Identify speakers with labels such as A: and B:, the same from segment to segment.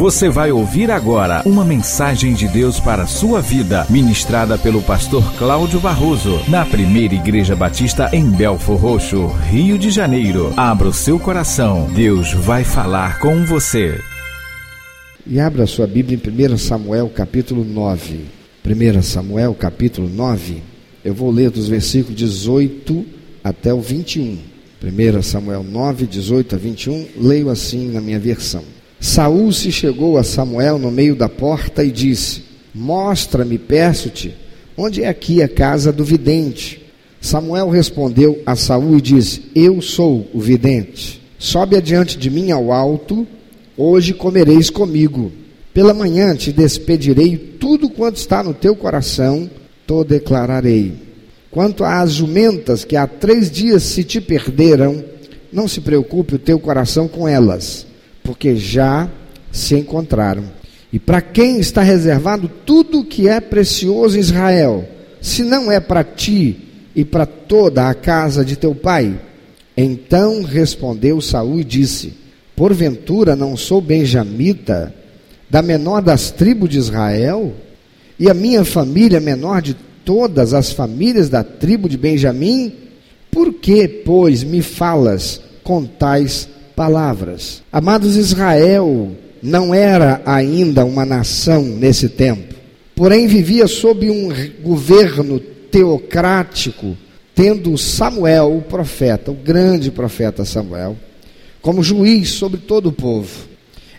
A: Você vai ouvir agora uma mensagem de Deus para a sua vida, ministrada pelo pastor Cláudio Barroso, na primeira Igreja Batista em Belfor Roxo, Rio de Janeiro. Abra o seu coração, Deus vai falar com você.
B: E abra sua Bíblia em 1 Samuel capítulo 9. 1 Samuel capítulo 9. Eu vou ler dos versículos 18 até o 21. 1 Samuel 9, 18 a 21, leio assim na minha versão. Saul se chegou a Samuel no meio da porta e disse: Mostra-me, peço-te, onde é aqui a casa do vidente? Samuel respondeu a Saul e disse: Eu sou o vidente. Sobe adiante de mim ao alto, hoje comereis comigo. Pela manhã te despedirei tudo quanto está no teu coração, to declararei. Quanto às jumentas que há três dias se te perderam, não se preocupe o teu coração com elas porque já se encontraram. E para quem está reservado tudo que é precioso em Israel, se não é para ti e para toda a casa de teu pai? Então respondeu Saul e disse: Porventura não sou benjamita, da menor das tribos de Israel, e a minha família menor de todas as famílias da tribo de Benjamim? Por que, pois, me falas com tais palavras. Amados, Israel não era ainda uma nação nesse tempo, porém vivia sob um governo teocrático, tendo Samuel, o profeta, o grande profeta Samuel, como juiz sobre todo o povo.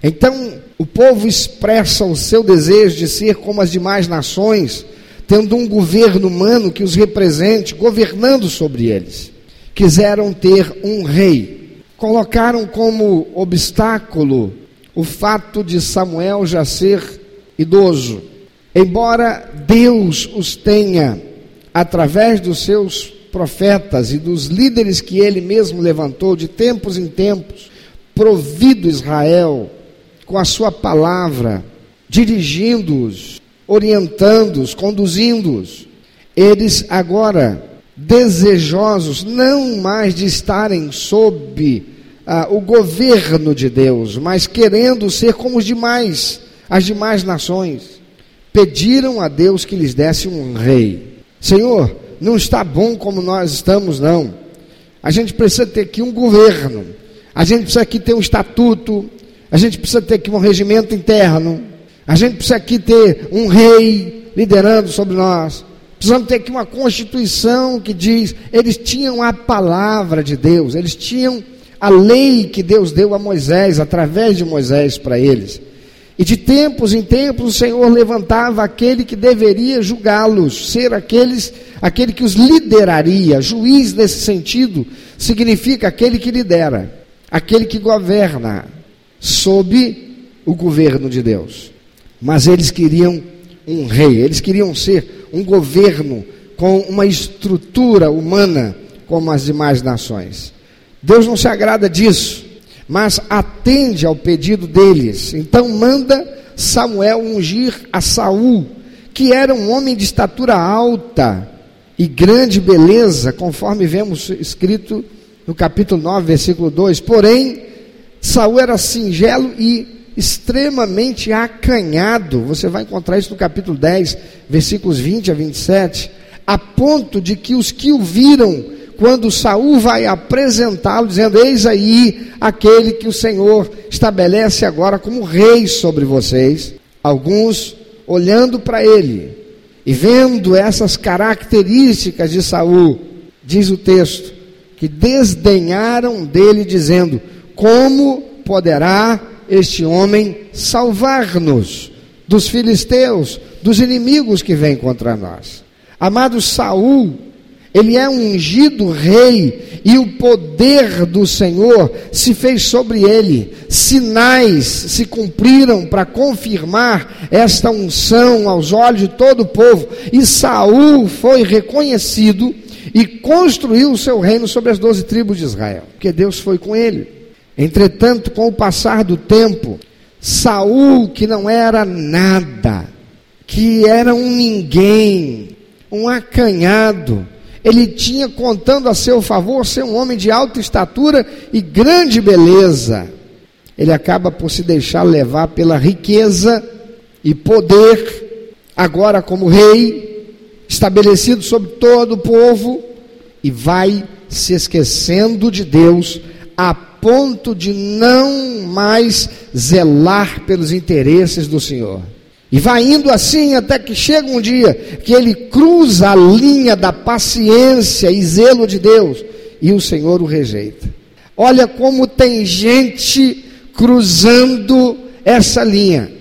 B: Então, o povo expressa o seu desejo de ser como as demais nações, tendo um governo humano que os represente, governando sobre eles. Quiseram ter um rei colocaram como obstáculo o fato de Samuel já ser idoso. Embora Deus os tenha, através dos seus profetas e dos líderes que ele mesmo levantou de tempos em tempos, provido Israel com a sua palavra, dirigindo-os, orientando-os, conduzindo-os, eles agora desejosos não mais de estarem sob ah, o governo de Deus, mas querendo ser como os demais, as demais nações. Pediram a Deus que lhes desse um rei. Senhor, não está bom como nós estamos, não. A gente precisa ter aqui um governo. A gente precisa aqui ter um estatuto. A gente precisa ter aqui um regimento interno. A gente precisa aqui ter um rei liderando sobre nós. Precisamos ter aqui uma constituição que diz, eles tinham a palavra de Deus, eles tinham a lei que Deus deu a Moisés, através de Moisés para eles. E de tempos em tempos o Senhor levantava aquele que deveria julgá-los, ser aqueles, aquele que os lideraria. Juiz nesse sentido significa aquele que lidera, aquele que governa sob o governo de Deus. Mas eles queriam um rei, eles queriam ser um governo com uma estrutura humana como as demais nações. Deus não se agrada disso, mas atende ao pedido deles. Então manda Samuel ungir a Saul, que era um homem de estatura alta e grande beleza, conforme vemos escrito no capítulo 9, versículo 2. Porém, Saul era singelo e extremamente acanhado. Você vai encontrar isso no capítulo 10, versículos 20 a 27, a ponto de que os que o viram quando Saul vai apresentá-lo, dizendo: Eis aí aquele que o Senhor estabelece agora como rei sobre vocês. Alguns olhando para ele e vendo essas características de Saul, diz o texto, que desdenharam dele, dizendo: Como poderá este homem salvar-nos dos filisteus, dos inimigos que vêm contra nós? Amado Saul, ele é ungido rei e o poder do Senhor se fez sobre ele. Sinais se cumpriram para confirmar esta unção aos olhos de todo o povo. E Saul foi reconhecido e construiu o seu reino sobre as doze tribos de Israel, porque Deus foi com ele. Entretanto, com o passar do tempo, Saul, que não era nada, que era um ninguém, um acanhado, ele tinha contando a seu favor ser um homem de alta estatura e grande beleza. ele acaba por se deixar levar pela riqueza e poder, agora como rei, estabelecido sobre todo o povo, e vai se esquecendo de Deus a ponto de não mais zelar pelos interesses do Senhor. E vai indo assim até que chega um dia que ele cruza a linha da paciência e zelo de Deus e o Senhor o rejeita. Olha como tem gente cruzando essa linha.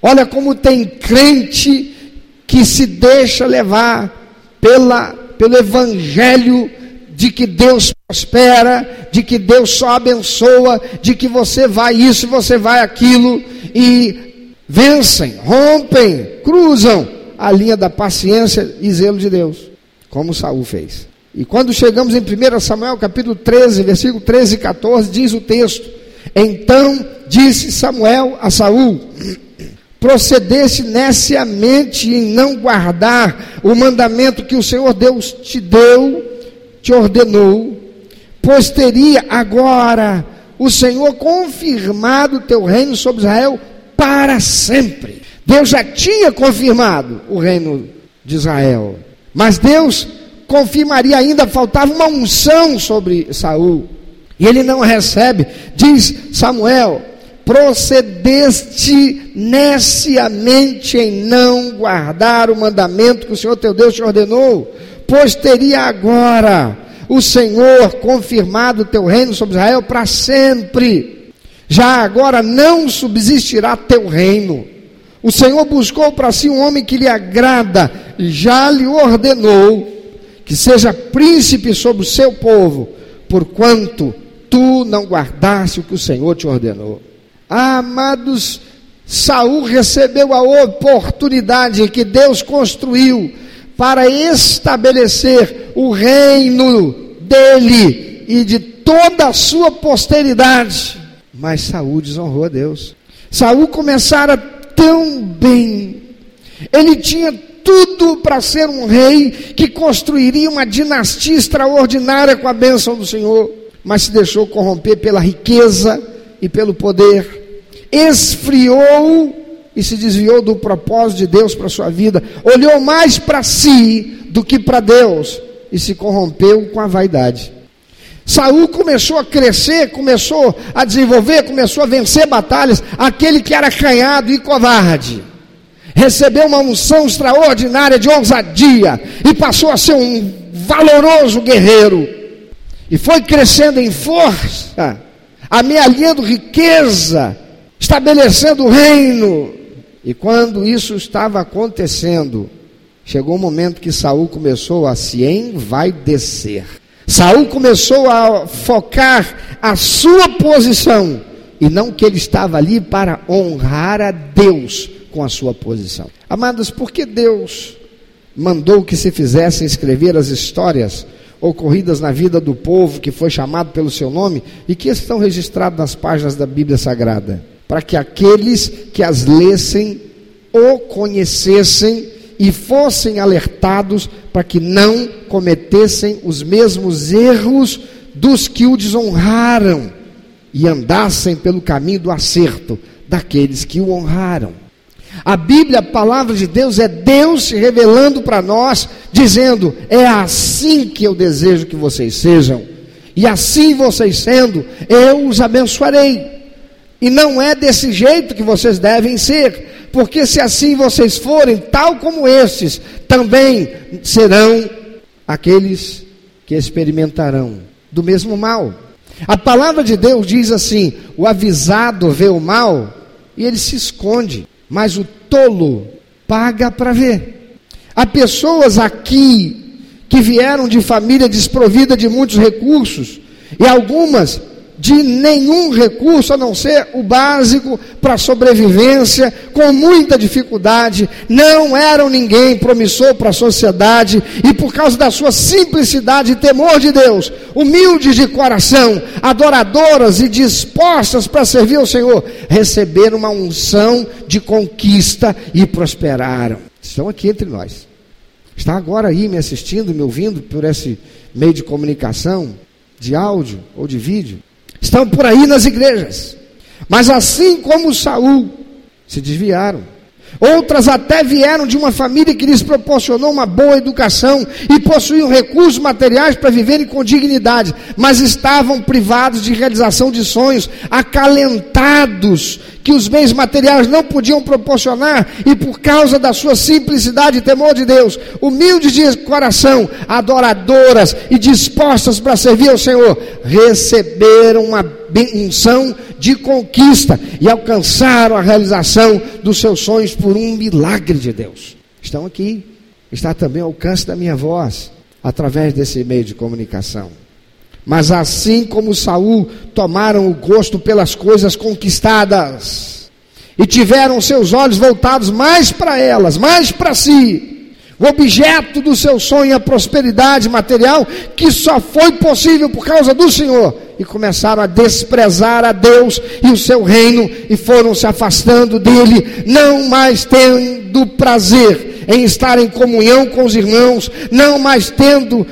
B: Olha como tem crente que se deixa levar pela, pelo evangelho de que Deus prospera, de que Deus só abençoa, de que você vai isso, você vai aquilo e vencem, rompem, cruzam a linha da paciência e zelo de Deus, como Saul fez. E quando chegamos em 1 Samuel capítulo 13, versículo 13 e 14, diz o texto: Então disse Samuel a Saul: Procedeste neciamente em não guardar o mandamento que o Senhor Deus te deu, te ordenou, pois teria agora o Senhor confirmado o teu reino sobre Israel para sempre. Deus já tinha confirmado o reino de Israel, mas Deus confirmaria ainda, faltava uma unção sobre Saul. E ele não recebe, diz Samuel: procedeste neciamente em não guardar o mandamento que o Senhor teu Deus te ordenou, pois teria agora o Senhor confirmado o teu reino sobre Israel para sempre. Já agora não subsistirá teu reino. O Senhor buscou para si um homem que lhe agrada, já lhe ordenou que seja príncipe sobre o seu povo, porquanto tu não guardaste o que o Senhor te ordenou. Ah, amados, Saul recebeu a oportunidade que Deus construiu para estabelecer o reino dele e de toda a sua posteridade. Mas Saul desonrou a Deus. Saul começara tão bem. Ele tinha tudo para ser um rei que construiria uma dinastia extraordinária com a bênção do Senhor, mas se deixou corromper pela riqueza e pelo poder, esfriou e se desviou do propósito de Deus para sua vida, olhou mais para si do que para Deus e se corrompeu com a vaidade. Saul começou a crescer, começou a desenvolver, começou a vencer batalhas, aquele que era canhado e covarde recebeu uma unção extraordinária de ousadia e passou a ser um valoroso guerreiro. E foi crescendo em força, amealhando riqueza, estabelecendo o reino. E quando isso estava acontecendo, chegou o um momento que Saul começou a se envaidecer. Saul começou a focar a sua posição e não que ele estava ali para honrar a Deus, com a sua posição. Amados, por que Deus mandou que se fizessem escrever as histórias ocorridas na vida do povo que foi chamado pelo seu nome e que estão registradas nas páginas da Bíblia Sagrada? Para que aqueles que as lessem o conhecessem e fossem alertados para que não cometessem os mesmos erros dos que o desonraram e andassem pelo caminho do acerto daqueles que o honraram. A Bíblia, a palavra de Deus, é Deus se revelando para nós, dizendo: é assim que eu desejo que vocês sejam, e assim vocês sendo, eu os abençoarei. E não é desse jeito que vocês devem ser, porque se assim vocês forem, tal como estes, também serão aqueles que experimentarão do mesmo mal. A palavra de Deus diz assim: o avisado vê o mal e ele se esconde mas o tolo paga para ver. Há pessoas aqui que vieram de família desprovida de muitos recursos, e algumas de nenhum recurso a não ser o básico para sobrevivência, com muita dificuldade, não eram ninguém promissor para a sociedade e por causa da sua simplicidade e temor de Deus, humildes de coração, adoradoras e dispostas para servir ao Senhor, receberam uma unção de conquista e prosperaram. Estão aqui entre nós. Está agora aí me assistindo, me ouvindo por esse meio de comunicação, de áudio ou de vídeo estão por aí nas igrejas. Mas assim como Saul, se desviaram. Outras até vieram de uma família que lhes proporcionou uma boa educação e possuíam recursos materiais para viverem com dignidade, mas estavam privados de realização de sonhos, acalentados que os bens materiais não podiam proporcionar e por causa da sua simplicidade e temor de Deus, humildes de coração, adoradoras e dispostas para servir ao Senhor, receberam uma benção de conquista e alcançaram a realização dos seus sonhos por um milagre de Deus. Estão aqui, está também ao alcance da minha voz, através desse meio de comunicação. Mas assim como Saul tomaram o gosto pelas coisas conquistadas e tiveram seus olhos voltados mais para elas, mais para si, o objeto do seu sonho é a prosperidade material, que só foi possível por causa do Senhor, e começaram a desprezar a Deus e o seu reino, e foram se afastando dele, não mais tendo prazer em estar em comunhão com os irmãos, não mais tendo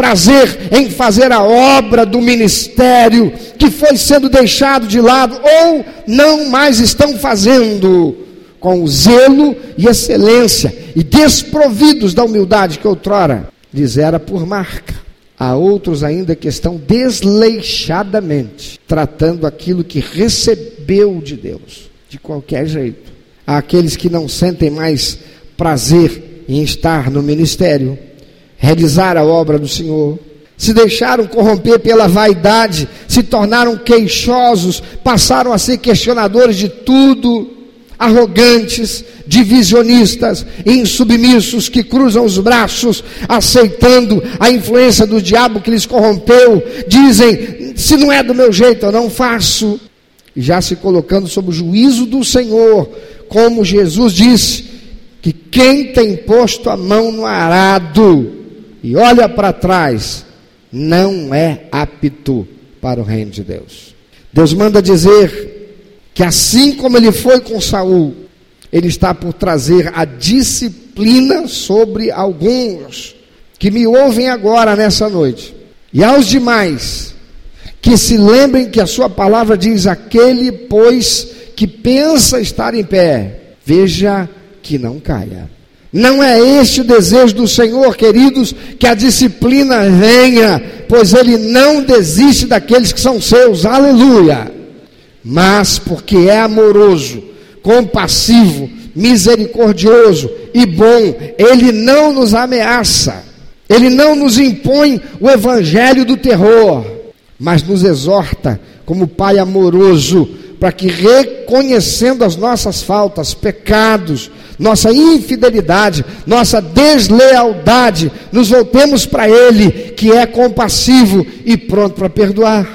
B: prazer em fazer a obra do ministério que foi sendo deixado de lado, ou não mais estão fazendo com zelo e excelência, e desprovidos da humildade que outrora lhes era por marca. Há outros ainda que estão desleixadamente tratando aquilo que recebeu de Deus, de qualquer jeito. Há aqueles que não sentem mais prazer em estar no ministério, realizar a obra do Senhor, se deixaram corromper pela vaidade, se tornaram queixosos, passaram a ser questionadores de tudo arrogantes, divisionistas, insubmissos que cruzam os braços, aceitando a influência do diabo que lhes corrompeu, dizem: se não é do meu jeito, eu não faço. E já se colocando sob o juízo do Senhor, como Jesus disse: que quem tem posto a mão no arado e olha para trás, não é apto para o reino de Deus. Deus manda dizer que assim como ele foi com Saul, ele está por trazer a disciplina sobre alguns que me ouvem agora nessa noite. E aos demais, que se lembrem que a sua palavra diz: aquele, pois, que pensa estar em pé, veja que não caia. Não é este o desejo do Senhor, queridos, que a disciplina venha, pois ele não desiste daqueles que são seus. Aleluia mas porque é amoroso, compassivo, misericordioso e bom, ele não nos ameaça, ele não nos impõe o evangelho do terror, mas nos exorta como Pai amoroso, para que reconhecendo as nossas faltas, pecados, nossa infidelidade, nossa deslealdade, nos voltemos para Ele, que é compassivo e pronto para perdoar.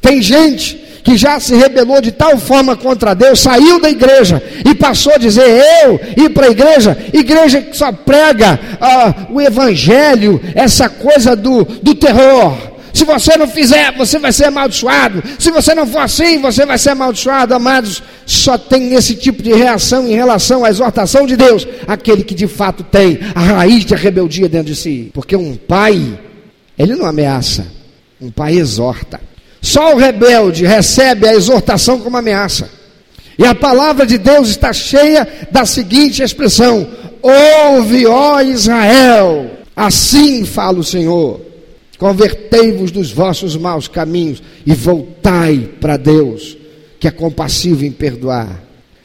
B: Tem gente que já se rebelou de tal forma contra Deus, saiu da igreja e passou a dizer: Eu ir para a igreja, igreja que só prega ah, o evangelho, essa coisa do, do terror. Se você não fizer, você vai ser amaldiçoado. Se você não for assim, você vai ser amaldiçoado. Amados, só tem esse tipo de reação em relação à exortação de Deus, aquele que de fato tem a raiz de rebeldia dentro de si. Porque um pai, ele não ameaça, um pai exorta. Só o rebelde recebe a exortação como ameaça. E a palavra de Deus está cheia da seguinte expressão: Ouve, ó Israel, assim fala o Senhor. Convertei-vos dos vossos maus caminhos e voltai para Deus, que é compassivo em perdoar.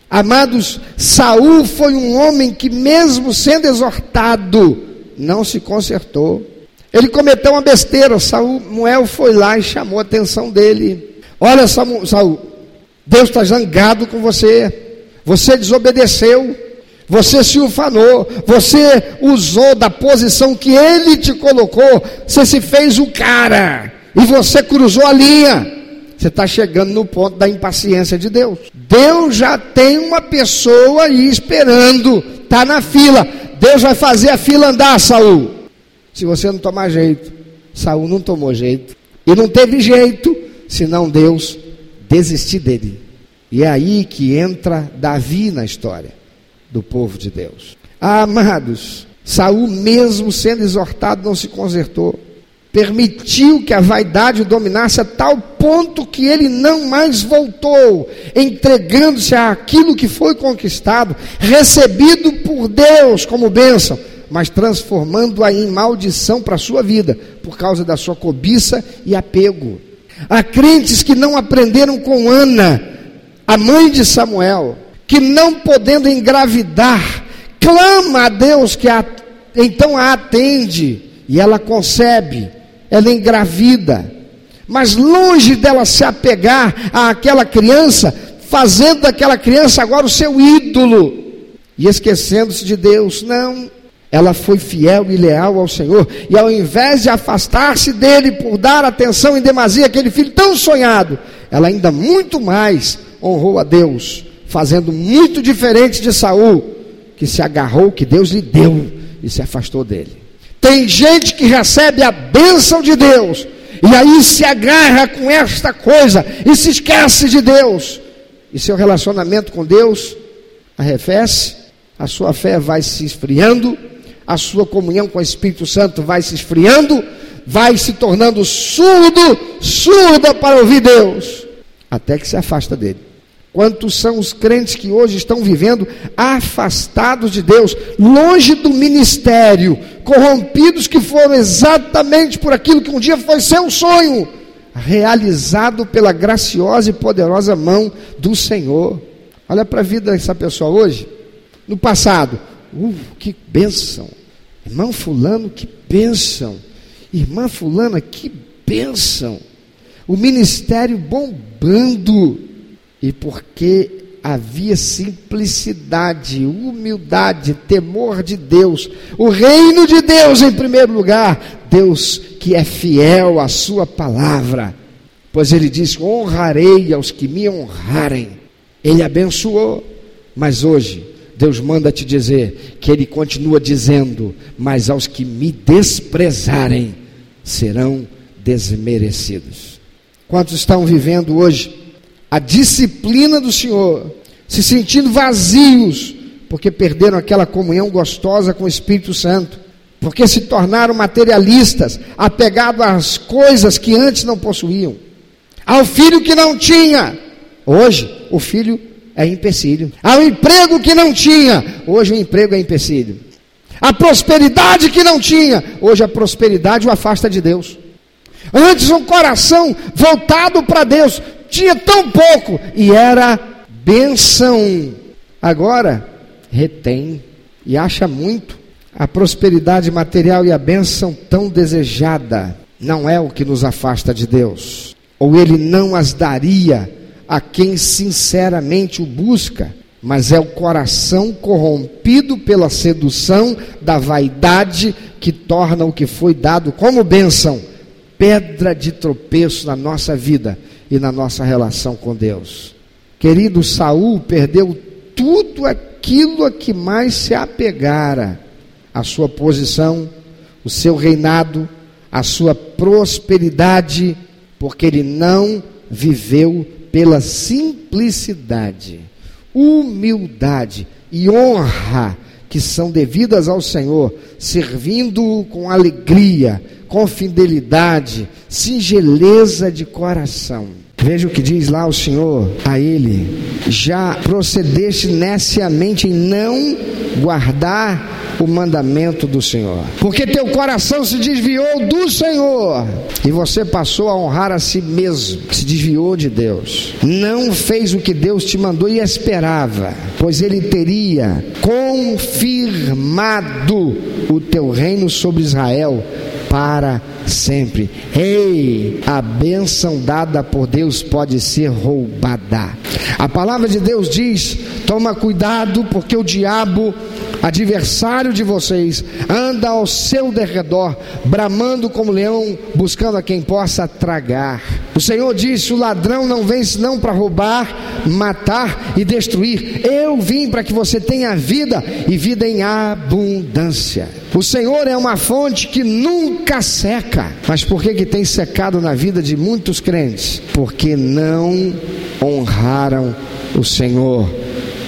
B: Amados, Saul foi um homem que, mesmo sendo exortado, não se consertou. Ele cometeu uma besteira. Samuel foi lá e chamou a atenção dele. Olha, Saul, Deus está zangado com você. Você desobedeceu. Você se ufanou. Você usou da posição que ele te colocou. Você se fez o cara. E você cruzou a linha. Você está chegando no ponto da impaciência de Deus. Deus já tem uma pessoa aí esperando. Está na fila. Deus vai fazer a fila andar, Saul se você não tomar jeito. Saul não tomou jeito. E não teve jeito, senão Deus desistir dele. E é aí que entra Davi na história do povo de Deus. Ah, amados, Saul, mesmo sendo exortado, não se consertou. permitiu que a vaidade o dominasse a tal ponto que ele não mais voltou, entregando-se àquilo que foi conquistado, recebido por Deus como bênção, mas transformando-a em maldição para a sua vida, por causa da sua cobiça e apego. Há crentes que não aprenderam com Ana, a mãe de Samuel, que não podendo engravidar, clama a Deus que a, então a atende e ela concebe ela engravida, mas longe dela se apegar àquela criança, fazendo daquela criança agora o seu ídolo e esquecendo-se de Deus. Não, ela foi fiel e leal ao Senhor, e ao invés de afastar-se dele por dar atenção em demasia àquele filho tão sonhado, ela ainda muito mais honrou a Deus, fazendo muito diferente de Saul, que se agarrou que Deus lhe deu e se afastou dele. Tem gente que recebe a bênção de Deus e aí se agarra com esta coisa e se esquece de Deus. E seu relacionamento com Deus arrefece, a sua fé vai se esfriando, a sua comunhão com o Espírito Santo vai se esfriando, vai se tornando surdo, surda para ouvir Deus, até que se afasta dele. Quantos são os crentes que hoje estão vivendo afastados de Deus, longe do ministério, corrompidos que foram exatamente por aquilo que um dia foi seu sonho, realizado pela graciosa e poderosa mão do Senhor. Olha para a vida dessa pessoa hoje. No passado, uh, que bênção. Irmão Fulano, que bênção. Irmã Fulana, que bênção. O ministério bombando e porque havia simplicidade, humildade, temor de Deus, o reino de Deus em primeiro lugar, Deus que é fiel à Sua palavra, pois Ele disse: honrarei aos que me honrarem. Ele abençoou, mas hoje Deus manda te dizer que Ele continua dizendo: mas aos que me desprezarem serão desmerecidos. Quantos estão vivendo hoje? A disciplina do Senhor, se sentindo vazios, porque perderam aquela comunhão gostosa com o Espírito Santo, porque se tornaram materialistas, apegados às coisas que antes não possuíam, ao filho que não tinha, hoje o filho é empecilho, ao emprego que não tinha, hoje o emprego é empecilho, a prosperidade que não tinha, hoje a prosperidade o afasta de Deus. Antes um coração voltado para Deus, tinha tão pouco e era benção. Agora retém e acha muito. A prosperidade material e a benção tão desejada não é o que nos afasta de Deus, ou Ele não as daria a quem sinceramente o busca, mas é o coração corrompido pela sedução da vaidade que torna o que foi dado como bênção pedra de tropeço na nossa vida e na nossa relação com Deus. Querido Saul perdeu tudo aquilo a que mais se apegara, a sua posição, o seu reinado, a sua prosperidade, porque ele não viveu pela simplicidade, humildade e honra que são devidas ao Senhor, servindo-o com alegria, com fidelidade, singeleza de coração. Veja o que diz lá o Senhor a ele: já procedeste neciamente em não guardar o mandamento do Senhor, porque teu coração se desviou do Senhor. E você passou a honrar a si mesmo, se desviou de Deus, não fez o que Deus te mandou e esperava, pois Ele teria confirmado o teu reino sobre Israel para sempre. Ei, a bênção dada por Deus pode ser roubada. A palavra de Deus diz: toma cuidado, porque o diabo adversário de vocês, anda ao seu derredor, bramando como leão, buscando a quem possa tragar. O Senhor disse: O ladrão não vem senão para roubar, matar e destruir. Eu vim para que você tenha vida e vida em abundância. O Senhor é uma fonte que nunca seca. Mas por que, que tem secado na vida de muitos crentes? Porque não honraram o Senhor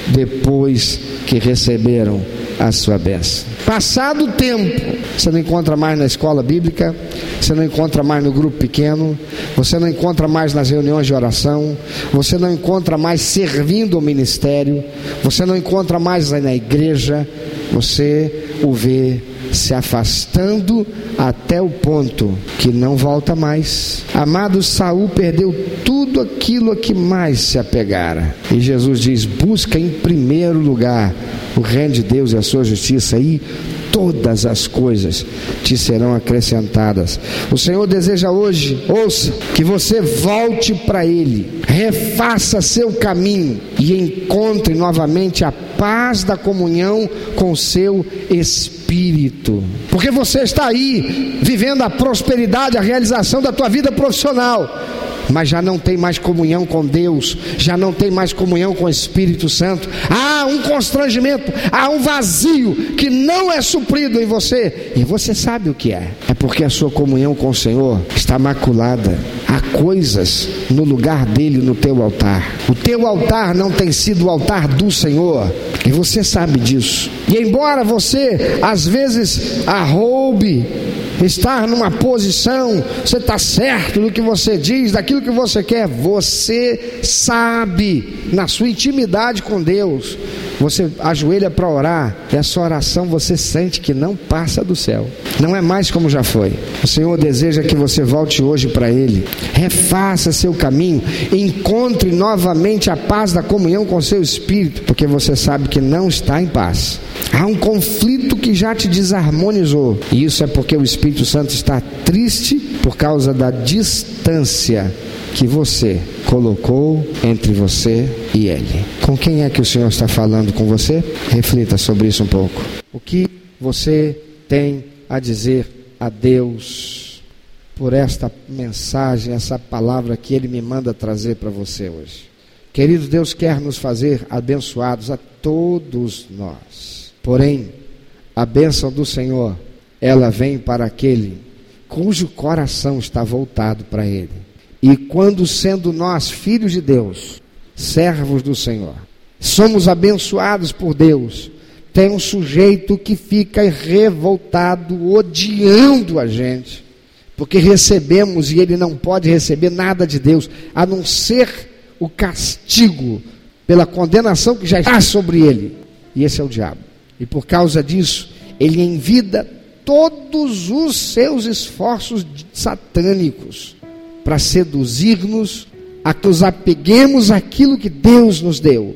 B: depois que receberam a sua bênção. Passado o tempo, você não encontra mais na escola bíblica, você não encontra mais no grupo pequeno, você não encontra mais nas reuniões de oração, você não encontra mais servindo o ministério, você não encontra mais na igreja, você o vê se afastando até o ponto que não volta mais. Amado Saul perdeu tudo aquilo a que mais se apegara. E Jesus diz: busca em primeiro lugar o reino de Deus e a sua justiça e todas as coisas te serão acrescentadas. O Senhor deseja hoje, ouça, que você volte para Ele, refaça seu caminho e encontre novamente a paz da comunhão com seu Espírito. Porque você está aí vivendo a prosperidade, a realização da tua vida profissional mas já não tem mais comunhão com Deus, já não tem mais comunhão com o Espírito Santo. Há um constrangimento, há um vazio que não é suprido em você, e você sabe o que é. É porque a sua comunhão com o Senhor está maculada. Há coisas no lugar dele no teu altar. O teu altar não tem sido o altar do Senhor, e você sabe disso. E embora você às vezes arroube estar numa posição, você está certo do que você diz, daquilo que você quer, você sabe, na sua intimidade com Deus, você ajoelha para orar, e essa oração você sente que não passa do céu, não é mais como já foi. O Senhor deseja que você volte hoje para Ele, refaça seu caminho, encontre novamente a paz da comunhão com seu Espírito, porque você sabe que não está em paz. Há um conflito que já te desarmonizou, e isso é porque o Espírito Santo está triste por causa da distância que você colocou entre você e Ele. Com quem é que o Senhor está falando com você? Reflita sobre isso um pouco. O que você tem a dizer a Deus por esta mensagem, essa palavra que Ele me manda trazer para você hoje? Querido Deus quer nos fazer abençoados a todos nós. Porém, a bênção do Senhor, ela vem para aquele cujo coração está voltado para Ele. E quando, sendo nós filhos de Deus, servos do Senhor, somos abençoados por Deus, tem um sujeito que fica revoltado, odiando a gente, porque recebemos e ele não pode receber nada de Deus, a não ser o castigo pela condenação que já está sobre ele. E esse é o diabo. E por causa disso, ele envida todos os seus esforços satânicos para seduzir-nos a que nos apeguemos àquilo que Deus nos deu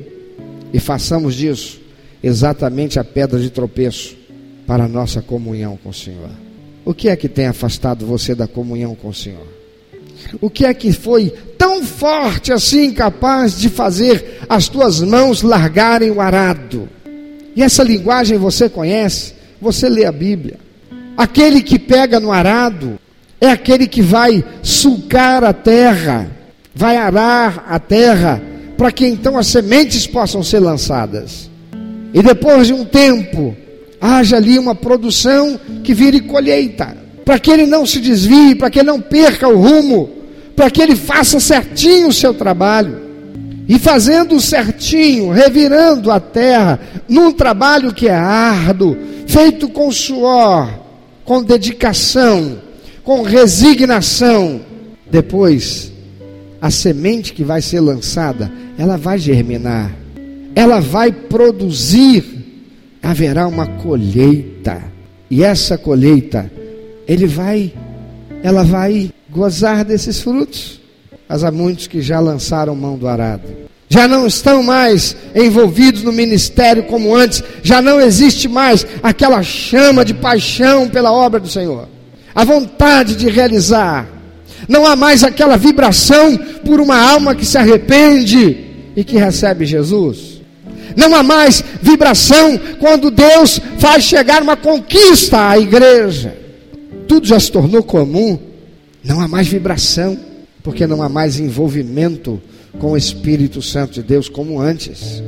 B: e façamos disso exatamente a pedra de tropeço para a nossa comunhão com o Senhor. O que é que tem afastado você da comunhão com o Senhor? O que é que foi tão forte assim capaz de fazer as tuas mãos largarem o arado? E essa linguagem você conhece? Você lê a Bíblia. Aquele que pega no arado é aquele que vai sulcar a terra, vai arar a terra, para que então as sementes possam ser lançadas. E depois de um tempo, haja ali uma produção que vire colheita, para que ele não se desvie, para que ele não perca o rumo, para que ele faça certinho o seu trabalho. E fazendo certinho, revirando a terra, num trabalho que é árduo, feito com suor, com dedicação, com resignação. Depois, a semente que vai ser lançada, ela vai germinar, ela vai produzir, haverá uma colheita. E essa colheita, ele vai, ela vai gozar desses frutos. Mas há muitos que já lançaram mão do arado. Já não estão mais envolvidos no ministério como antes, já não existe mais aquela chama de paixão pela obra do Senhor a vontade de realizar. Não há mais aquela vibração por uma alma que se arrepende e que recebe Jesus. Não há mais vibração quando Deus faz chegar uma conquista à igreja. Tudo já se tornou comum. Não há mais vibração, porque não há mais envolvimento com o Espírito Santo de Deus como antes.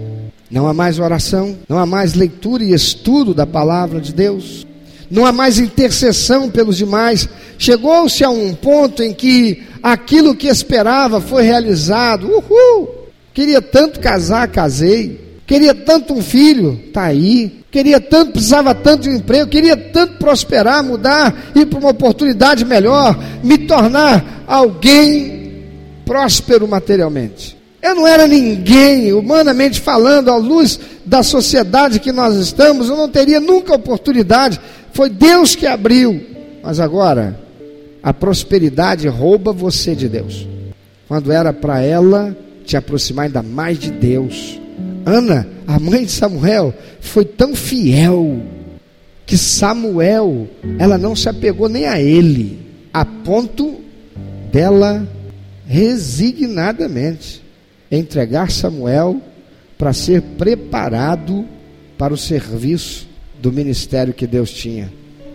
B: Não há mais oração, não há mais leitura e estudo da palavra de Deus não há mais intercessão pelos demais. Chegou-se a um ponto em que aquilo que esperava foi realizado. Uhul! Queria tanto casar, casei. Queria tanto um filho, está aí. Queria tanto, precisava tanto de um emprego, queria tanto prosperar, mudar, ir para uma oportunidade melhor, me tornar alguém próspero materialmente. Eu não era ninguém, humanamente falando, à luz da sociedade que nós estamos, eu não teria nunca oportunidade. Foi Deus que abriu. Mas agora, a prosperidade rouba você de Deus. Quando era para ela te aproximar ainda mais de Deus. Ana, a mãe de Samuel, foi tão fiel que Samuel, ela não se apegou nem a ele, a ponto dela resignadamente entregar Samuel para ser preparado para o serviço do ministério que Deus tinha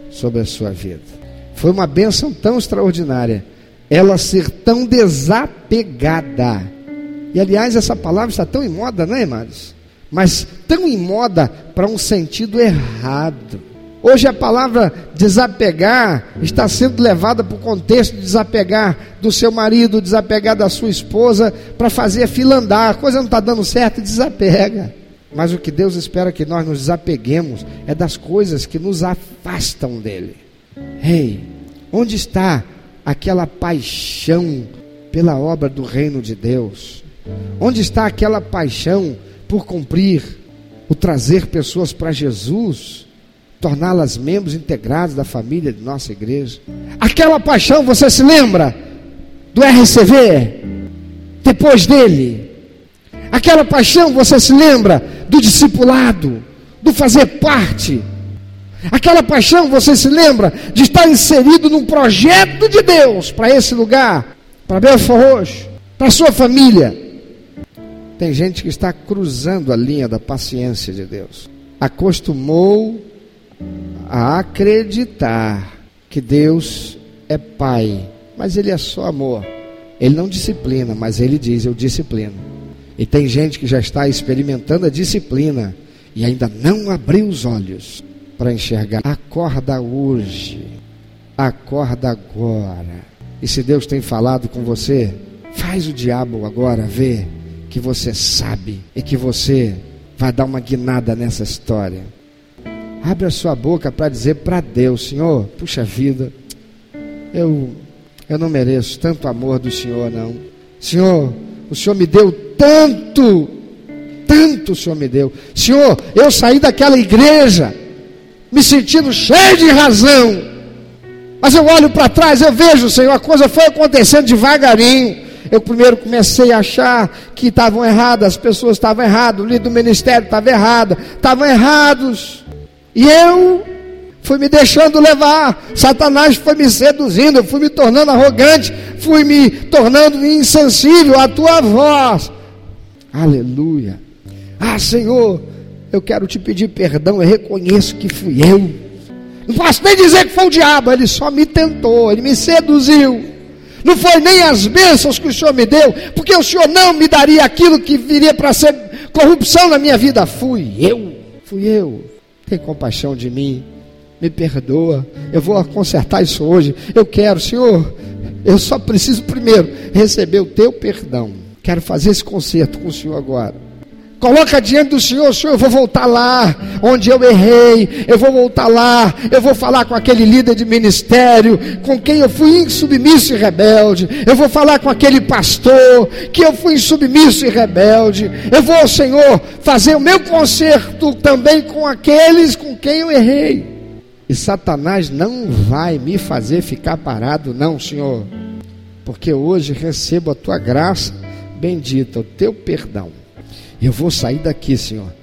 B: sobre a sua vida. Foi uma bênção tão extraordinária ela ser tão desapegada. E aliás, essa palavra está tão em moda, não é, irmãos? Mas tão em moda para um sentido errado. Hoje a palavra desapegar está sendo levada para o contexto de desapegar do seu marido, desapegar da sua esposa, para fazer a fila andar. A coisa não está dando certo, desapega. Mas o que Deus espera que nós nos desapeguemos é das coisas que nos afastam dele. Ei, onde está aquela paixão pela obra do reino de Deus? Onde está aquela paixão por cumprir o trazer pessoas para Jesus? torná-las membros integrados da família de nossa igreja. Aquela paixão, você se lembra do RCV? Depois dele. Aquela paixão, você se lembra do discipulado, do fazer parte. Aquela paixão, você se lembra de estar inserido num projeto de Deus para esse lugar, para Belfort Roxo, para sua família. Tem gente que está cruzando a linha da paciência de Deus. Acostumou a acreditar que Deus é Pai, mas Ele é só amor. Ele não disciplina, mas Ele diz: Eu disciplino. E tem gente que já está experimentando a disciplina e ainda não abriu os olhos para enxergar. Acorda hoje, acorda agora. E se Deus tem falado com você, faz o diabo agora ver que você sabe e que você vai dar uma guinada nessa história. Abre a sua boca para dizer para Deus, Senhor, puxa vida, eu, eu não mereço tanto amor do Senhor, não. Senhor, o Senhor me deu tanto, tanto o Senhor me deu. Senhor, eu saí daquela igreja, me sentindo cheio de razão. Mas eu olho para trás, eu vejo, Senhor, a coisa foi acontecendo devagarinho. Eu primeiro comecei a achar que estavam erradas, as pessoas estavam erradas, o líder do ministério estava errado, estavam errados. E eu fui me deixando levar. Satanás foi me seduzindo, eu fui me tornando arrogante, fui me tornando insensível à tua voz. Aleluia. Ah, Senhor, eu quero te pedir perdão, eu reconheço que fui eu. Não posso nem dizer que foi o diabo, ele só me tentou, ele me seduziu. Não foi nem as bênçãos que o Senhor me deu, porque o Senhor não me daria aquilo que viria para ser corrupção na minha vida. Fui eu, fui eu tem compaixão de mim, me perdoa, eu vou consertar isso hoje. Eu quero, Senhor, eu só preciso primeiro receber o teu perdão. Quero fazer esse conserto com o Senhor agora. Coloca diante do Senhor, Senhor, eu vou voltar lá onde eu errei, eu vou voltar lá, eu vou falar com aquele líder de ministério, com quem eu fui insubmisso e rebelde, eu vou falar com aquele pastor, que eu fui insubmisso e rebelde, eu vou, Senhor, fazer o meu conserto também com aqueles com quem eu errei. E Satanás não vai me fazer ficar parado, não, Senhor, porque hoje recebo a tua graça bendita, o teu perdão. Eu vou sair daqui, Senhor,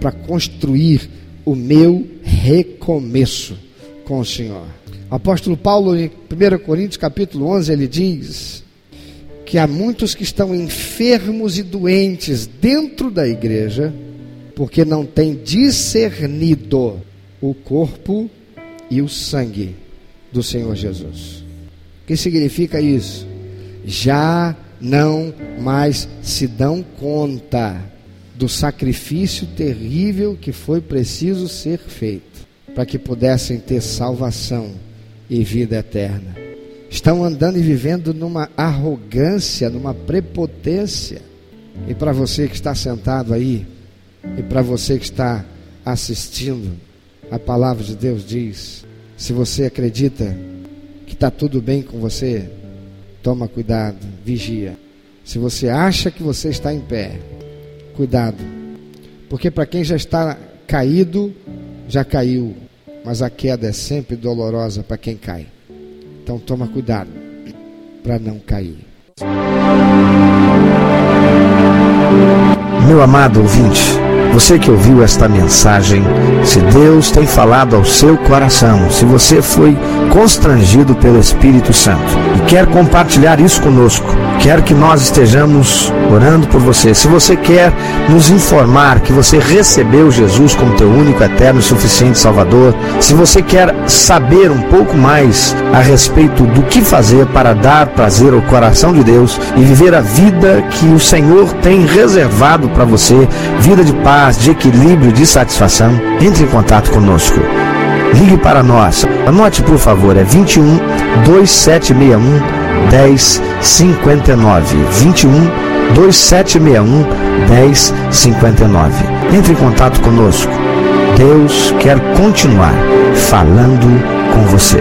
B: para construir o meu recomeço com o Senhor. Apóstolo Paulo, em 1 Coríntios capítulo 11, ele diz que há muitos que estão enfermos e doentes dentro da igreja, porque não têm discernido o corpo e o sangue do Senhor Jesus. O que significa isso? Já não mais se dão conta do sacrifício terrível que foi preciso ser feito para que pudessem ter salvação e vida eterna. Estão andando e vivendo numa arrogância, numa prepotência. E para você que está sentado aí,
C: E para você que está assistindo, a palavra de Deus diz: se você acredita que está tudo bem com você, toma cuidado, vigia. Se você acha que você está em pé, cuidado, porque para quem já está caído, já caiu, mas a queda é sempre dolorosa para quem cai. Então toma cuidado para não cair.
B: Meu amado ouvinte, você que ouviu esta mensagem, se Deus tem falado ao seu coração, se você foi constrangido pelo Espírito Santo e quer compartilhar isso conosco, quer que nós estejamos orando por você, se você quer nos informar que você recebeu Jesus como teu único, eterno e suficiente Salvador, se você quer saber um pouco mais a respeito do que fazer para dar prazer ao coração de Deus e viver a vida que o Senhor tem reservado para você, vida de paz, de equilíbrio, de satisfação, entre em contato conosco. Ligue para nós. Anote, por favor, é 21 2761 1059 21 2761 1059. Entre em contato conosco. Deus quer continuar falando com você.